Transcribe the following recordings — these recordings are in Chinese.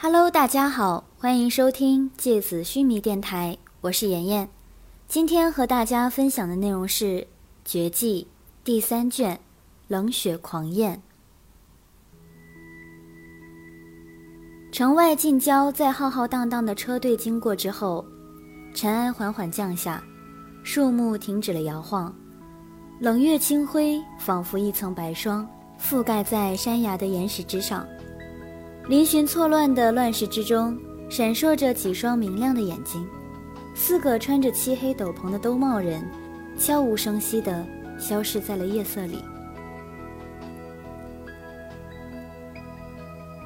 Hello，大家好，欢迎收听芥子须弥电台，我是妍妍。今天和大家分享的内容是《绝技》第三卷《冷血狂焰》。城外近郊，在浩浩荡荡的车队经过之后，尘埃缓缓降下，树木停止了摇晃，冷月清辉，仿佛一层白霜，覆盖在山崖的岩石之上。嶙峋错乱的乱世之中，闪烁着几双明亮的眼睛。四个穿着漆黑斗篷的兜帽人，悄无声息地消失在了夜色里。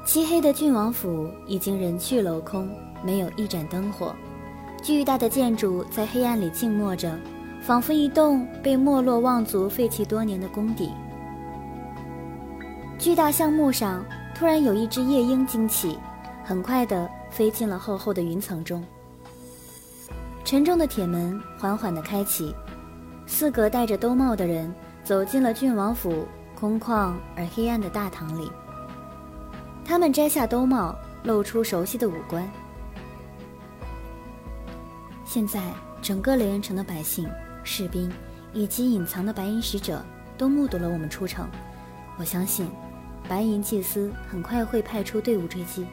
漆黑的郡王府已经人去楼空，没有一盏灯火。巨大的建筑在黑暗里静默着，仿佛一栋被没落望族废弃多年的宫邸。巨大橡木上突然有一只夜莺惊起，很快地飞进了厚厚的云层中。沉重的铁门缓缓地开启，四个戴着兜帽的人走进了郡王府空旷而黑暗的大堂里。他们摘下兜帽，露出熟悉的五官。现在，整个雷恩城的百姓、士兵以及隐藏的白银使者都目睹了我们出城。我相信，白银祭司很快会派出队伍追击。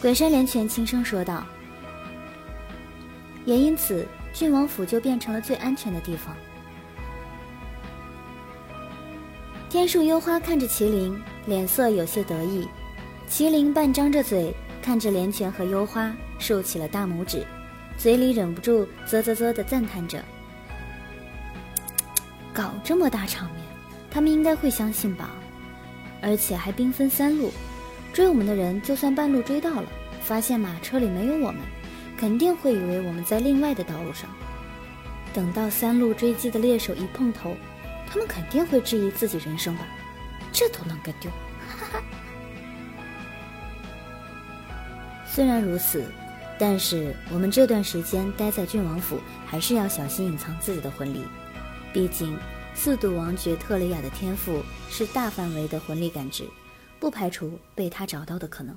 鬼山连泉轻声说道：“也因此，郡王府就变成了最安全的地方。”天树幽花看着麒麟，脸色有些得意。麒麟半张着嘴，看着连泉和幽花，竖起了大拇指，嘴里忍不住啧啧啧地赞叹着：“搞这么大场面，他们应该会相信吧？而且还兵分三路，追我们的人就算半路追到了，发现马车里没有我们，肯定会以为我们在另外的道路上。等到三路追击的猎手一碰头。”他们肯定会质疑自己人生吧，这都能跟丢。虽然如此，但是我们这段时间待在郡王府，还是要小心隐藏自己的魂力。毕竟四度王爵特雷雅的天赋是大范围的魂力感知，不排除被他找到的可能。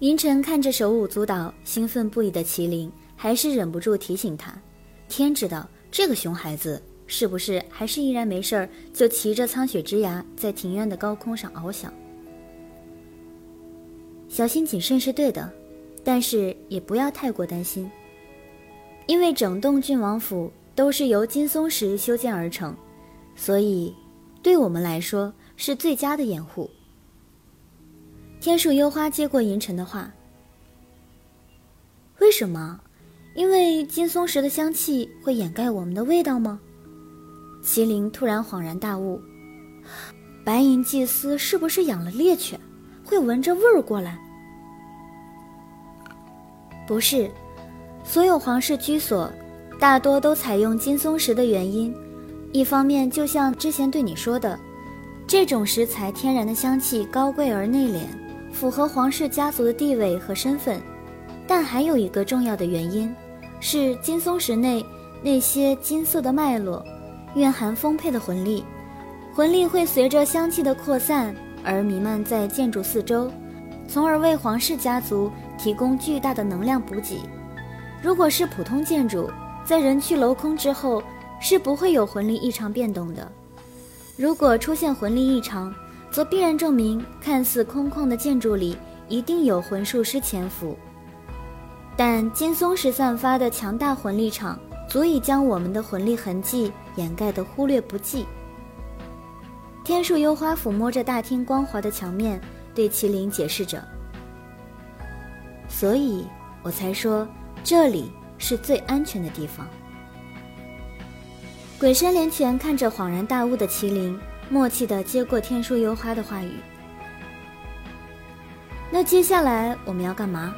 银尘看着手舞足蹈、兴奋不已的麒麟，还是忍不住提醒他：天知道。这个熊孩子是不是还是依然没事儿就骑着苍雪之牙在庭院的高空上翱翔？小心谨慎是对的，但是也不要太过担心，因为整栋郡王府都是由金松石修建而成，所以对我们来说是最佳的掩护。天树幽花接过银尘的话：“为什么？”因为金松石的香气会掩盖我们的味道吗？麒麟突然恍然大悟，白银祭司是不是养了猎犬，会闻着味儿过来？不是，所有皇室居所大多都采用金松石的原因，一方面就像之前对你说的，这种石材天然的香气高贵而内敛，符合皇室家族的地位和身份，但还有一个重要的原因。是金松石内那些金色的脉络，蕴含丰沛的魂力，魂力会随着香气的扩散而弥漫在建筑四周，从而为皇室家族提供巨大的能量补给。如果是普通建筑，在人去楼空之后是不会有魂力异常变动的。如果出现魂力异常，则必然证明看似空旷的建筑里一定有魂术师潜伏。但金松石散发的强大魂力场，足以将我们的魂力痕迹掩盖得忽略不计。天树幽花抚摸着大厅光滑的墙面，对麒麟解释着：“所以我才说这里是最安全的地方。”鬼山连泉看着恍然大悟的麒麟，默契地接过天书幽花的话语：“那接下来我们要干嘛？”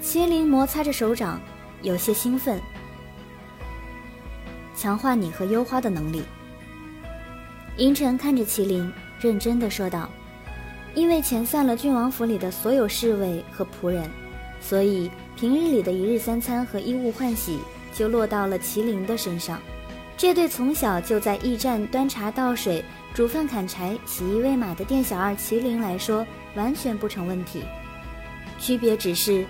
麒麟摩擦着手掌，有些兴奋。强化你和幽花的能力。银尘看着麒麟，认真的说道：“因为遣散了郡王府里的所有侍卫和仆人，所以平日里的一日三餐和衣物换洗就落到了麒麟的身上。这对从小就在驿站端茶倒水、煮饭、砍柴、洗衣喂马的店小二麒麟来说，完全不成问题。区别只是，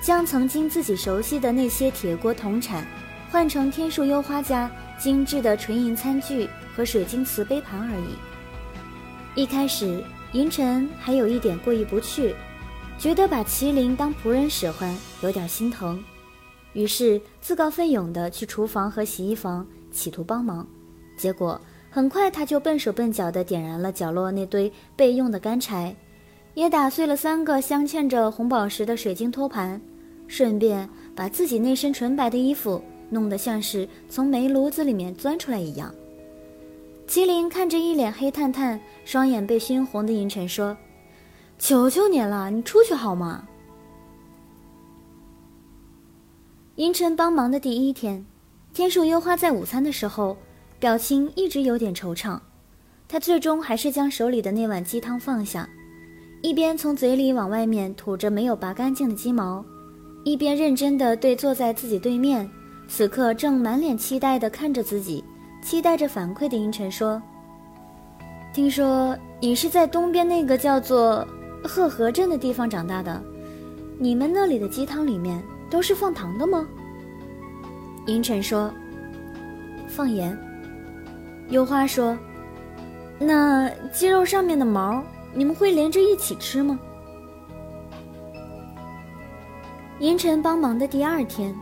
将曾经自己熟悉的那些铁锅铜铲，换成天树幽花家精致的纯银餐具和水晶瓷杯盘而已。一开始，银尘还有一点过意不去，觉得把麒麟当仆人使唤有点心疼，于是自告奋勇地去厨房和洗衣房企图帮忙。结果很快，他就笨手笨脚地点燃了角落那堆备用的干柴，也打碎了三个镶嵌着红宝石的水晶托盘，顺便把自己那身纯白的衣服弄得像是从煤炉子里面钻出来一样。麒麟看着一脸黑炭炭、双眼被熏红的银尘说：“求求你了，你出去好吗？”银尘帮忙的第一天，天树幽花在午餐的时候，表情一直有点惆怅。他最终还是将手里的那碗鸡汤放下，一边从嘴里往外面吐着没有拔干净的鸡毛，一边认真的对坐在自己对面、此刻正满脸期待地看着自己。期待着反馈的银尘说：“听说你是在东边那个叫做鹤河镇的地方长大的，你们那里的鸡汤里面都是放糖的吗？”银尘说：“放盐。”幽花说：“那鸡肉上面的毛，你们会连着一起吃吗？”银尘帮忙的第二天。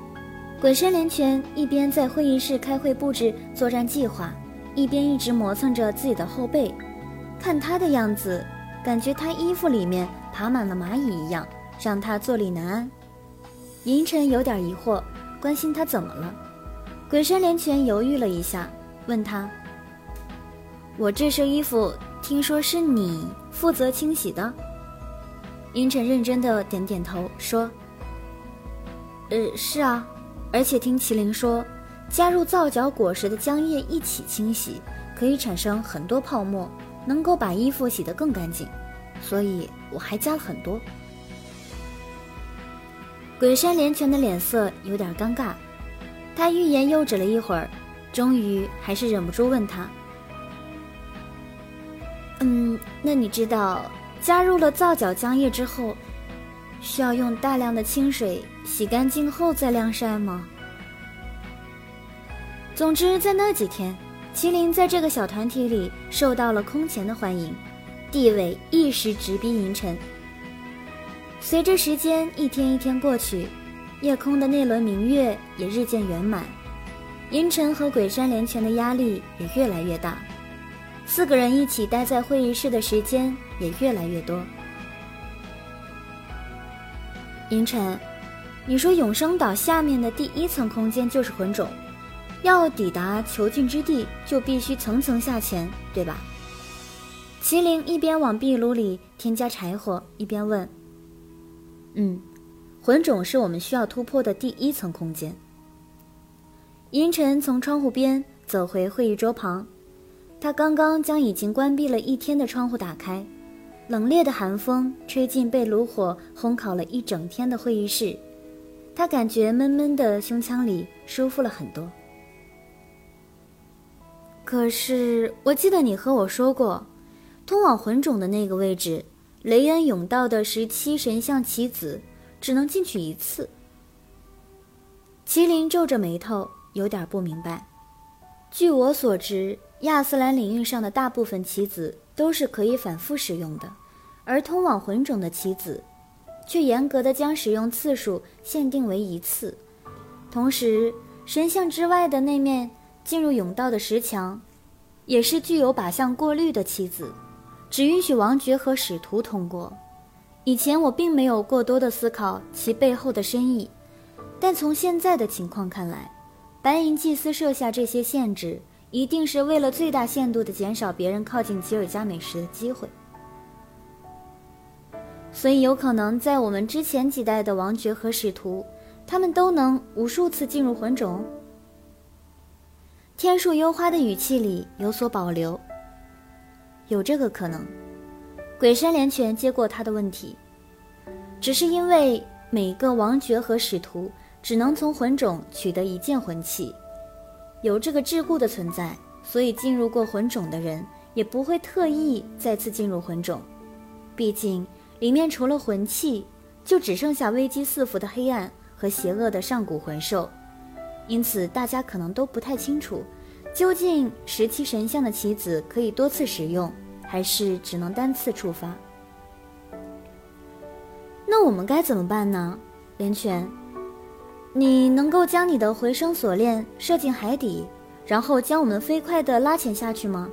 鬼山连泉一边在会议室开会布置作战计划，一边一直磨蹭着自己的后背。看他的样子，感觉他衣服里面爬满了蚂蚁一样，让他坐立难安。银尘有点疑惑，关心他怎么了。鬼山连泉犹豫了一下，问他：“我这身衣服，听说是你负责清洗的？”银尘认真的点点头，说：“呃，是啊。”而且听麒麟说，加入皂角果实的浆液一起清洗，可以产生很多泡沫，能够把衣服洗得更干净。所以我还加了很多。鬼山连泉的脸色有点尴尬，他欲言又止了一会儿，终于还是忍不住问他：“嗯，那你知道加入了皂角浆液之后？”需要用大量的清水洗干净后再晾晒吗？总之，在那几天，麒麟在这个小团体里受到了空前的欢迎，地位一时直逼银尘。随着时间一天一天过去，夜空的那轮明月也日渐圆满，银尘和鬼山连泉的压力也越来越大，四个人一起待在会议室的时间也越来越多。银尘，你说永生岛下面的第一层空间就是魂冢，要抵达囚禁之地就必须层层下潜，对吧？麒麟一边往壁炉里添加柴火，一边问：“嗯，魂种是我们需要突破的第一层空间。”银尘从窗户边走回会议桌旁，他刚刚将已经关闭了一天的窗户打开。冷冽的寒风吹进被炉火烘烤了一整天的会议室，他感觉闷闷的胸腔里舒服了很多。可是我记得你和我说过，通往魂冢的那个位置，雷恩甬道的十七神像棋子只能进去一次。麒麟皱着眉头，有点不明白。据我所知，亚斯兰领域上的大部分棋子都是可以反复使用的。而通往魂冢的棋子，却严格的将使用次数限定为一次。同时，神像之外的那面进入甬道的石墙，也是具有靶向过滤的棋子，只允许王爵和使徒通过。以前我并没有过多的思考其背后的深意，但从现在的情况看来，白银祭司设下这些限制，一定是为了最大限度的减少别人靠近吉尔加美什的机会。所以，有可能在我们之前几代的王爵和使徒，他们都能无数次进入魂种。天树幽花的语气里有所保留，有这个可能。鬼山连泉接过他的问题，只是因为每个王爵和使徒只能从魂冢取得一件魂器，有这个桎梏的存在，所以进入过魂冢的人也不会特意再次进入魂种。毕竟，里面除了魂器，就只剩下危机四伏的黑暗和邪恶的上古魂兽。因此，大家可能都不太清楚，究竟十七神像的棋子可以多次使用，还是只能单次触发。那我们该怎么办呢，连泉？你能够将你的回声锁链射进海底，然后将我们飞快地拉潜下去吗？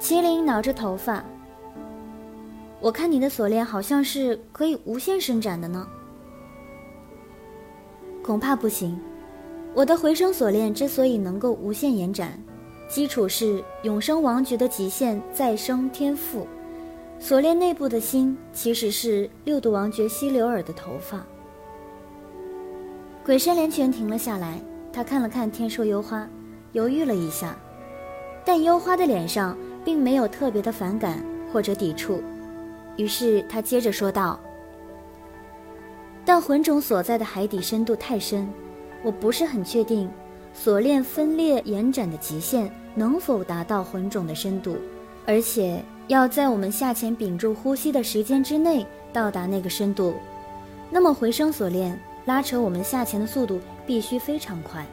麒麟挠着头发。我看你的锁链好像是可以无限伸展的呢。恐怕不行。我的回声锁链之所以能够无限延展，基础是永生王爵的极限再生天赋。锁链内部的心其实是六度王爵希留尔的头发。鬼山连泉停了下来，他看了看天寿幽花，犹豫了一下，但幽花的脸上并没有特别的反感或者抵触，于是他接着说道：“但魂种所在的海底深度太深，我不是很确定锁链分裂延展的极限能否达到魂种的深度，而且。”要在我们下潜屏住呼吸的时间之内到达那个深度，那么回声锁链拉扯我们下潜的速度必须非常快。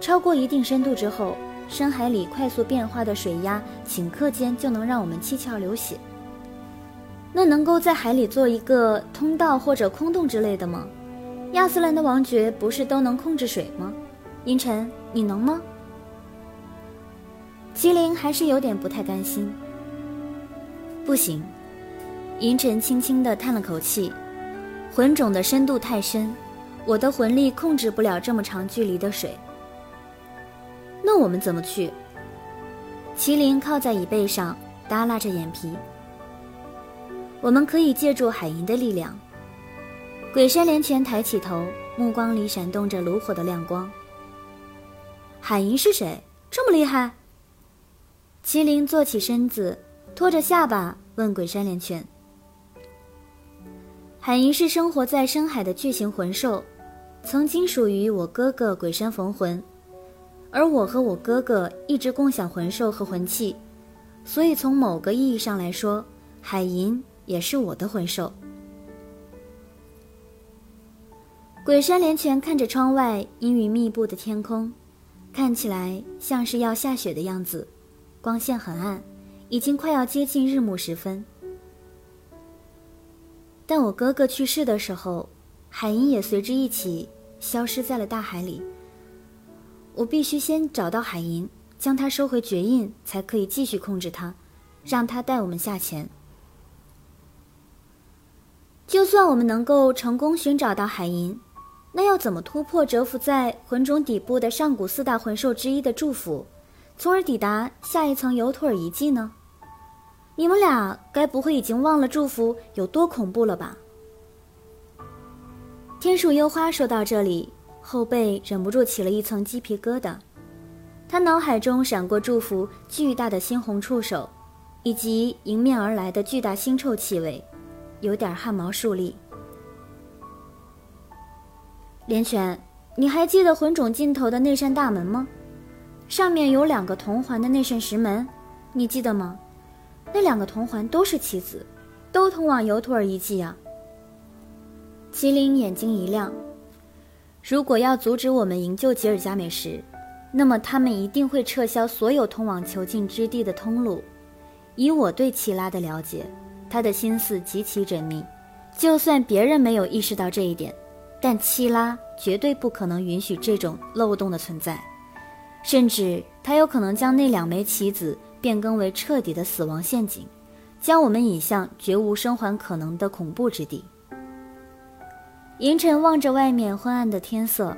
超过一定深度之后，深海里快速变化的水压顷刻间就能让我们七窍流血。那能够在海里做一个通道或者空洞之类的吗？亚斯兰的王爵不是都能控制水吗？阴沉，你能吗？麒麟还是有点不太甘心。不行，银尘轻轻地叹了口气，魂种的深度太深，我的魂力控制不了这么长距离的水。那我们怎么去？麒麟靠在椅背上，耷拉着眼皮。我们可以借助海银的力量。鬼山连泉抬起头，目光里闪动着炉火的亮光。海银是谁？这么厉害？麒麟坐起身子。拖着下巴问鬼山连泉：“海银是生活在深海的巨型魂兽，曾经属于我哥哥鬼山逢魂，而我和我哥哥一直共享魂兽和魂器，所以从某个意义上来说，海银也是我的魂兽。”鬼山连泉看着窗外阴云密布的天空，看起来像是要下雪的样子，光线很暗。已经快要接近日暮时分，但我哥哥去世的时候，海银也随之一起消失在了大海里。我必须先找到海银，将他收回绝印，才可以继续控制他，让他带我们下潜。就算我们能够成功寻找到海银，那要怎么突破蛰伏在魂种底部的上古四大魂兽之一的祝福，从而抵达下一层尤托尔遗迹呢？你们俩该不会已经忘了祝福有多恐怖了吧？天树幽花说到这里，后背忍不住起了一层鸡皮疙瘩。他脑海中闪过祝福巨大的猩红触手，以及迎面而来的巨大腥臭气味，有点汗毛竖立。连泉，你还记得魂种尽头的那扇大门吗？上面有两个铜环的那扇石门，你记得吗？那两个铜环都是棋子，都通往尤托尔遗迹啊！麒麟眼睛一亮，如果要阻止我们营救吉尔加美什，那么他们一定会撤销所有通往囚禁之地的通路。以我对齐拉的了解，他的心思极其缜密，就算别人没有意识到这一点，但七拉绝对不可能允许这种漏洞的存在，甚至他有可能将那两枚棋子。变更为彻底的死亡陷阱，将我们引向绝无生还可能的恐怖之地。银尘望着外面昏暗的天色，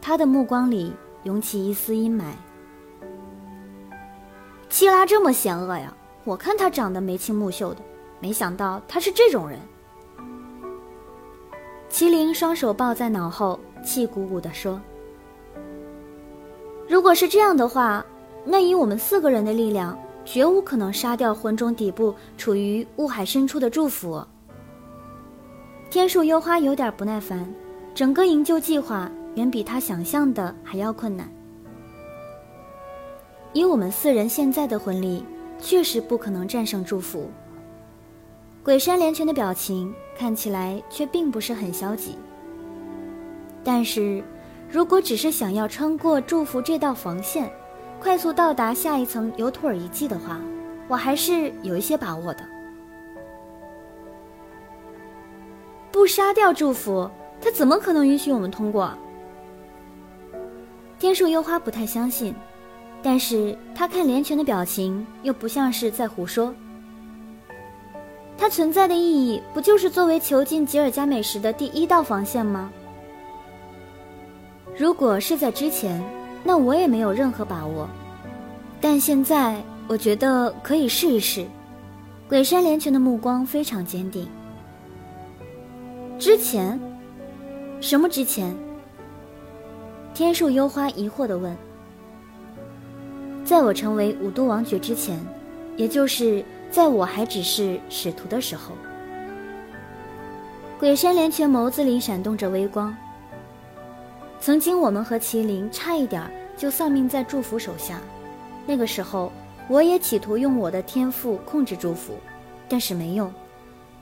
他的目光里涌起一丝阴霾。七拉这么险恶呀！我看他长得眉清目秀的，没想到他是这种人。麒麟双手抱在脑后，气鼓鼓地说：“如果是这样的话，那以我们四个人的力量。”绝无可能杀掉魂种底部处于雾海深处的祝福。天树幽花有点不耐烦，整个营救计划远比他想象的还要困难。以我们四人现在的魂力，确实不可能战胜祝福。鬼山连泉的表情看起来却并不是很消极。但是，如果只是想要穿过祝福这道防线，快速到达下一层尤图尔遗迹的话，我还是有一些把握的。不杀掉祝福，他怎么可能允许我们通过？天树幽花不太相信，但是他看连泉的表情，又不像是在胡说。它存在的意义，不就是作为囚禁吉尔加美什的第一道防线吗？如果是在之前，那我也没有任何把握。但现在，我觉得可以试一试。鬼山连泉的目光非常坚定。之前，什么之前？天树幽花疑惑的问。在我成为五都王爵之前，也就是在我还只是使徒的时候。鬼山连泉眸子里闪动着微光。曾经，我们和麒麟差一点就丧命在祝福手下。那个时候，我也企图用我的天赋控制祝福，但是没用。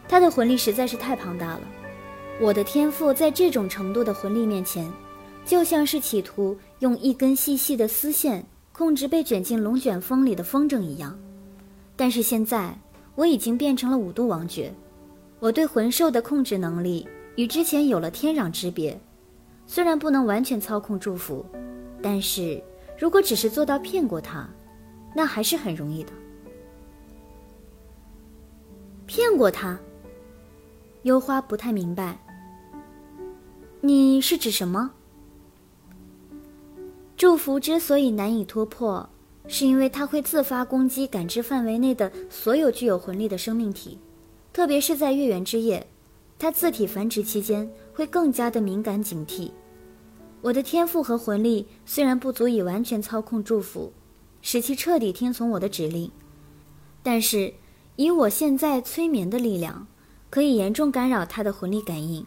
他的魂力实在是太庞大了。我的天赋在这种程度的魂力面前，就像是企图用一根细细的丝线控制被卷进龙卷风里的风筝一样。但是现在，我已经变成了五度王爵，我对魂兽的控制能力与之前有了天壤之别。虽然不能完全操控祝福，但是如果只是做到骗过他，那还是很容易的。骗过他，幽花不太明白。你是指什么？祝福之所以难以突破，是因为它会自发攻击感知范围内的所有具有魂力的生命体，特别是在月圆之夜，它自体繁殖期间。会更加的敏感警惕。我的天赋和魂力虽然不足以完全操控祝福，使其彻底听从我的指令，但是以我现在催眠的力量，可以严重干扰它的魂力感应，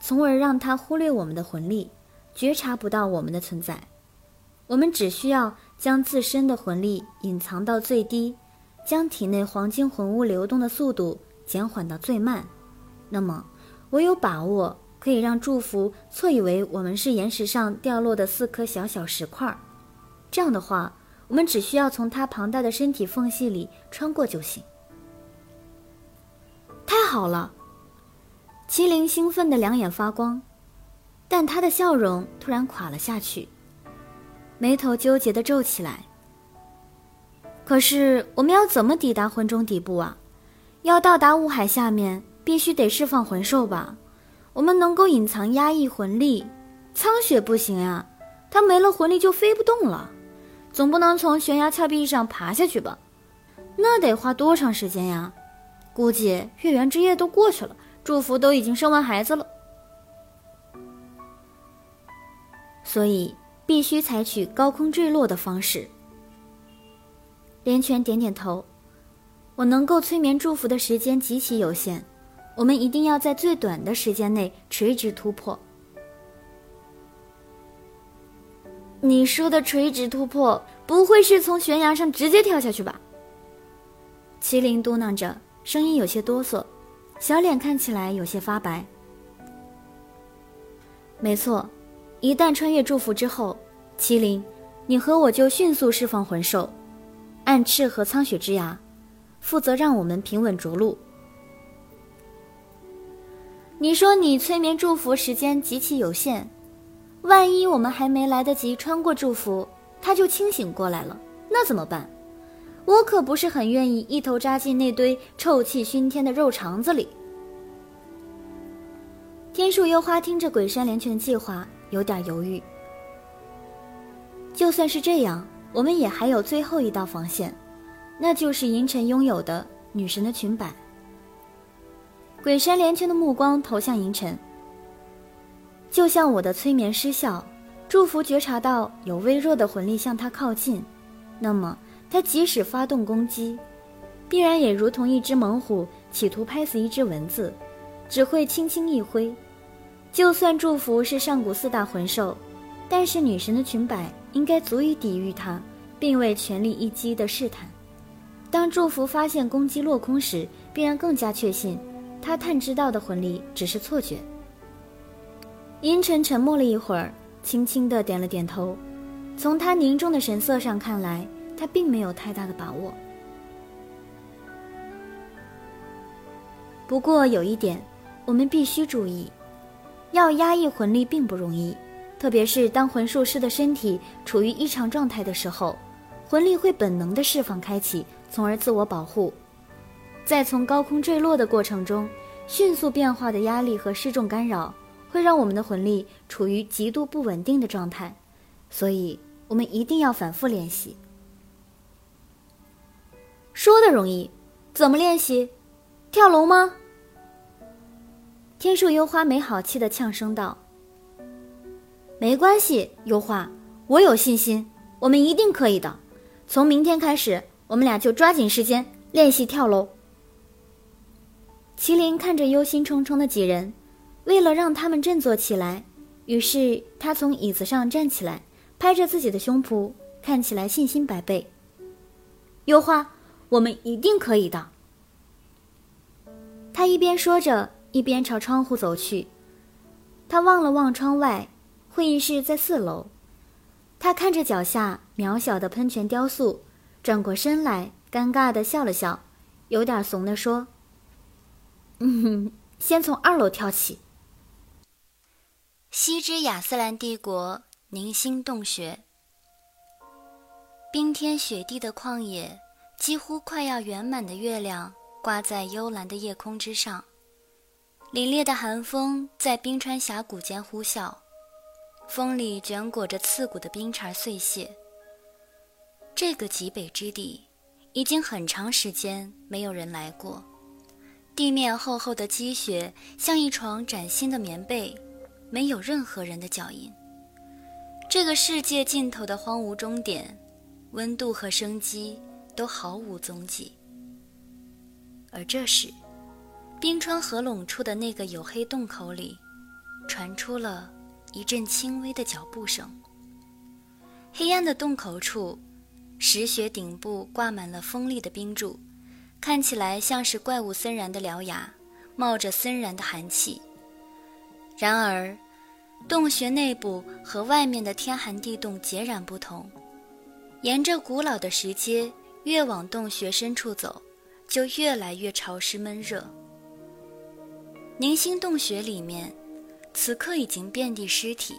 从而让它忽略我们的魂力，觉察不到我们的存在。我们只需要将自身的魂力隐藏到最低，将体内黄金魂物流动的速度减缓到最慢，那么我有把握。可以让祝福错以为我们是岩石上掉落的四颗小小石块，这样的话，我们只需要从他庞大的身体缝隙里穿过就行。太好了！麒麟兴奋的两眼发光，但他的笑容突然垮了下去，眉头纠结的皱起来。可是我们要怎么抵达魂中底部啊？要到达雾海下面，必须得释放魂兽吧？我们能够隐藏压抑魂力，苍雪不行呀，他没了魂力就飞不动了，总不能从悬崖峭壁上爬下去吧？那得花多长时间呀？估计月圆之夜都过去了，祝福都已经生完孩子了，所以必须采取高空坠落的方式。连泉点点头，我能够催眠祝福的时间极其有限。我们一定要在最短的时间内垂直突破。你说的垂直突破，不会是从悬崖上直接跳下去吧？麒麟嘟囔着，声音有些哆嗦，小脸看起来有些发白。没错，一旦穿越祝福之后，麒麟，你和我就迅速释放魂兽，暗翅和苍雪之牙，负责让我们平稳着陆。你说你催眠祝福时间极其有限，万一我们还没来得及穿过祝福，他就清醒过来了，那怎么办？我可不是很愿意一头扎进那堆臭气熏天的肉肠子里。天树幽花听着鬼山连泉计划，有点犹豫。就算是这样，我们也还有最后一道防线，那就是银尘拥有的女神的裙摆。鬼山连圈的目光投向银尘，就像我的催眠失效，祝福觉察到有微弱的魂力向他靠近，那么他即使发动攻击，必然也如同一只猛虎企图拍死一只蚊子，只会轻轻一挥。就算祝福是上古四大魂兽，但是女神的裙摆应该足以抵御它，并未全力一击的试探。当祝福发现攻击落空时，必然更加确信，他探知到的魂力只是错觉。阴沉沉默了一会儿，轻轻的点了点头。从他凝重的神色上看来，他并没有太大的把握。不过有一点，我们必须注意，要压抑魂力并不容易，特别是当魂术师的身体处于异常状态的时候，魂力会本能的释放开启。从而自我保护，在从高空坠落的过程中，迅速变化的压力和失重干扰会让我们的魂力处于极度不稳定的状态，所以我们一定要反复练习。说的容易，怎么练习？跳楼吗？天树幽花没好气的呛声道：“没关系，幽花，我有信心，我们一定可以的。从明天开始。”我们俩就抓紧时间练习跳楼。麒麟看着忧心忡忡的几人，为了让他们振作起来，于是他从椅子上站起来，拍着自己的胸脯，看起来信心百倍。幽花，我们一定可以的。他一边说着，一边朝窗户走去。他望了望窗外，会议室在四楼。他看着脚下渺小的喷泉雕塑。转过身来，尴尬的笑了笑，有点怂的说：“嗯哼，先从二楼跳起。”西之亚斯兰帝国凝星洞穴，冰天雪地的旷野，几乎快要圆满的月亮挂在幽蓝的夜空之上，凛冽的寒风在冰川峡谷间呼啸，风里卷裹着刺骨的冰碴碎屑。这个极北之地，已经很长时间没有人来过。地面厚厚的积雪像一床崭新的棉被，没有任何人的脚印。这个世界尽头的荒芜终点，温度和生机都毫无踪迹。而这时，冰川合拢处的那个黝黑洞口里，传出了一阵轻微的脚步声。黑暗的洞口处。石穴顶部挂满了锋利的冰柱，看起来像是怪物森然的獠牙，冒着森然的寒气。然而，洞穴内部和外面的天寒地冻截然不同。沿着古老的石阶，越往洞穴深处走，就越来越潮湿闷热。凝星洞穴里面，此刻已经遍地尸体。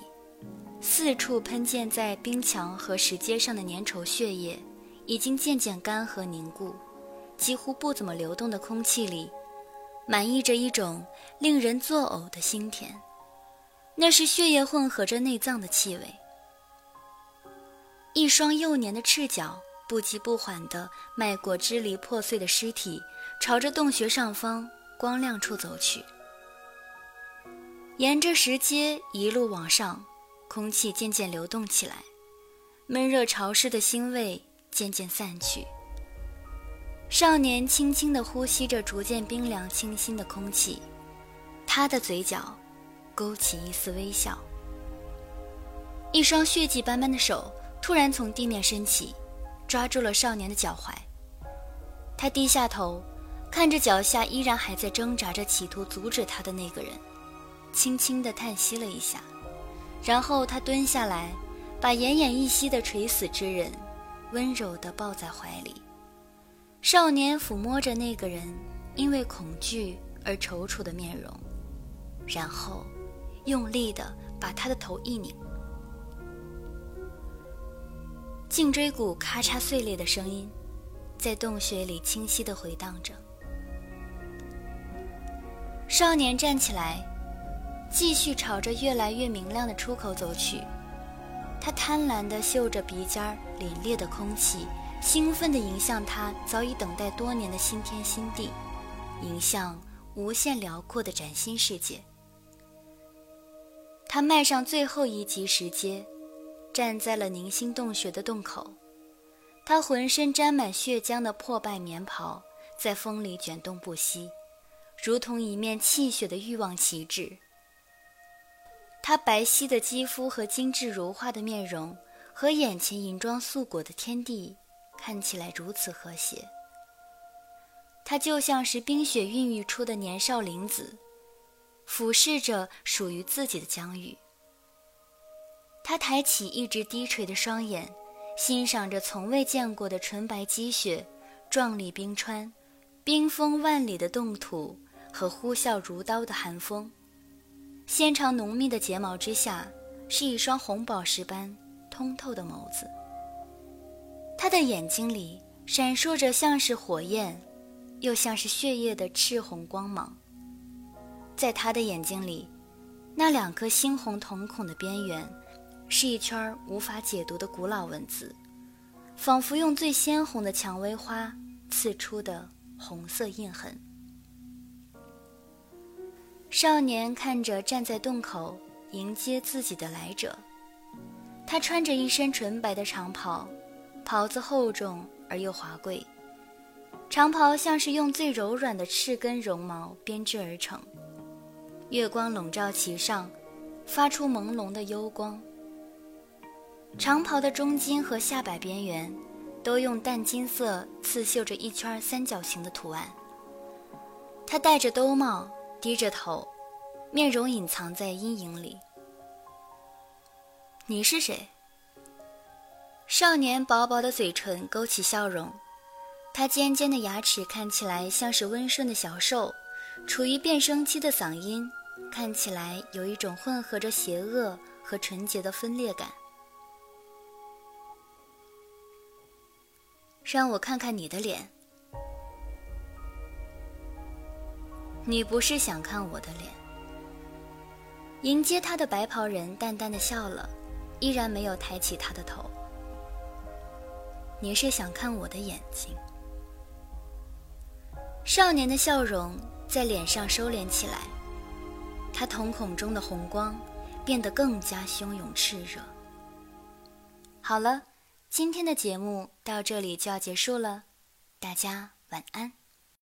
四处喷溅在冰墙和石阶上的粘稠血液，已经渐渐干涸凝固，几乎不怎么流动的空气里，满溢着一种令人作呕的腥甜，那是血液混合着内脏的气味。一双幼年的赤脚不急不缓地迈过支离破碎的尸体，朝着洞穴上方光亮处走去，沿着石阶一路往上。空气渐渐流动起来，闷热潮湿的腥味渐渐散去。少年轻轻地呼吸着逐渐冰凉清新的空气，他的嘴角勾起一丝微笑。一双血迹斑斑的手突然从地面升起，抓住了少年的脚踝。他低下头，看着脚下依然还在挣扎着企图阻止他的那个人，轻轻地叹息了一下。然后他蹲下来，把奄奄一息的垂死之人温柔地抱在怀里。少年抚摸着那个人因为恐惧而踌躇的面容，然后用力地把他的头一拧。颈椎骨咔嚓碎裂的声音在洞穴里清晰地回荡着。少年站起来。继续朝着越来越明亮的出口走去，他贪婪地嗅着鼻尖凛冽的空气，兴奋地迎向他早已等待多年的新天新地，迎向无限辽阔的崭新世界。他迈上最后一级石阶，站在了凝星洞穴的洞口，他浑身沾满血浆的破败棉袍在风里卷动不息，如同一面泣血的欲望旗帜。她白皙的肌肤和精致如画的面容，和眼前银装素裹的天地看起来如此和谐。她就像是冰雪孕育出的年少灵子，俯视着属于自己的疆域。他抬起一直低垂的双眼，欣赏着从未见过的纯白积雪、壮丽冰川、冰封万里的冻土和呼啸如刀的寒风。纤长浓密的睫毛之下，是一双红宝石般。通透的眸子，他的眼睛里闪烁着像是火焰，又像是血液的赤红光芒。在他的眼睛里，那两颗猩红瞳孔的边缘，是一圈无法解读的古老文字，仿佛用最鲜红的蔷薇花刺出的红色印痕。少年看着站在洞口迎接自己的来者。他穿着一身纯白的长袍，袍子厚重而又华贵。长袍像是用最柔软的赤根绒毛编织而成，月光笼罩其上，发出朦胧的幽光。长袍的中间和下摆边缘，都用淡金色刺绣着一圈三角形的图案。他戴着兜帽，低着头，面容隐藏在阴影里。你是谁？少年薄薄的嘴唇勾起笑容，他尖尖的牙齿看起来像是温顺的小兽，处于变声期的嗓音看起来有一种混合着邪恶和纯洁的分裂感。让我看看你的脸，你不是想看我的脸？迎接他的白袍人淡淡的笑了。依然没有抬起他的头。你是想看我的眼睛？少年的笑容在脸上收敛起来，他瞳孔中的红光变得更加汹涌炽热。好了，今天的节目到这里就要结束了，大家晚安。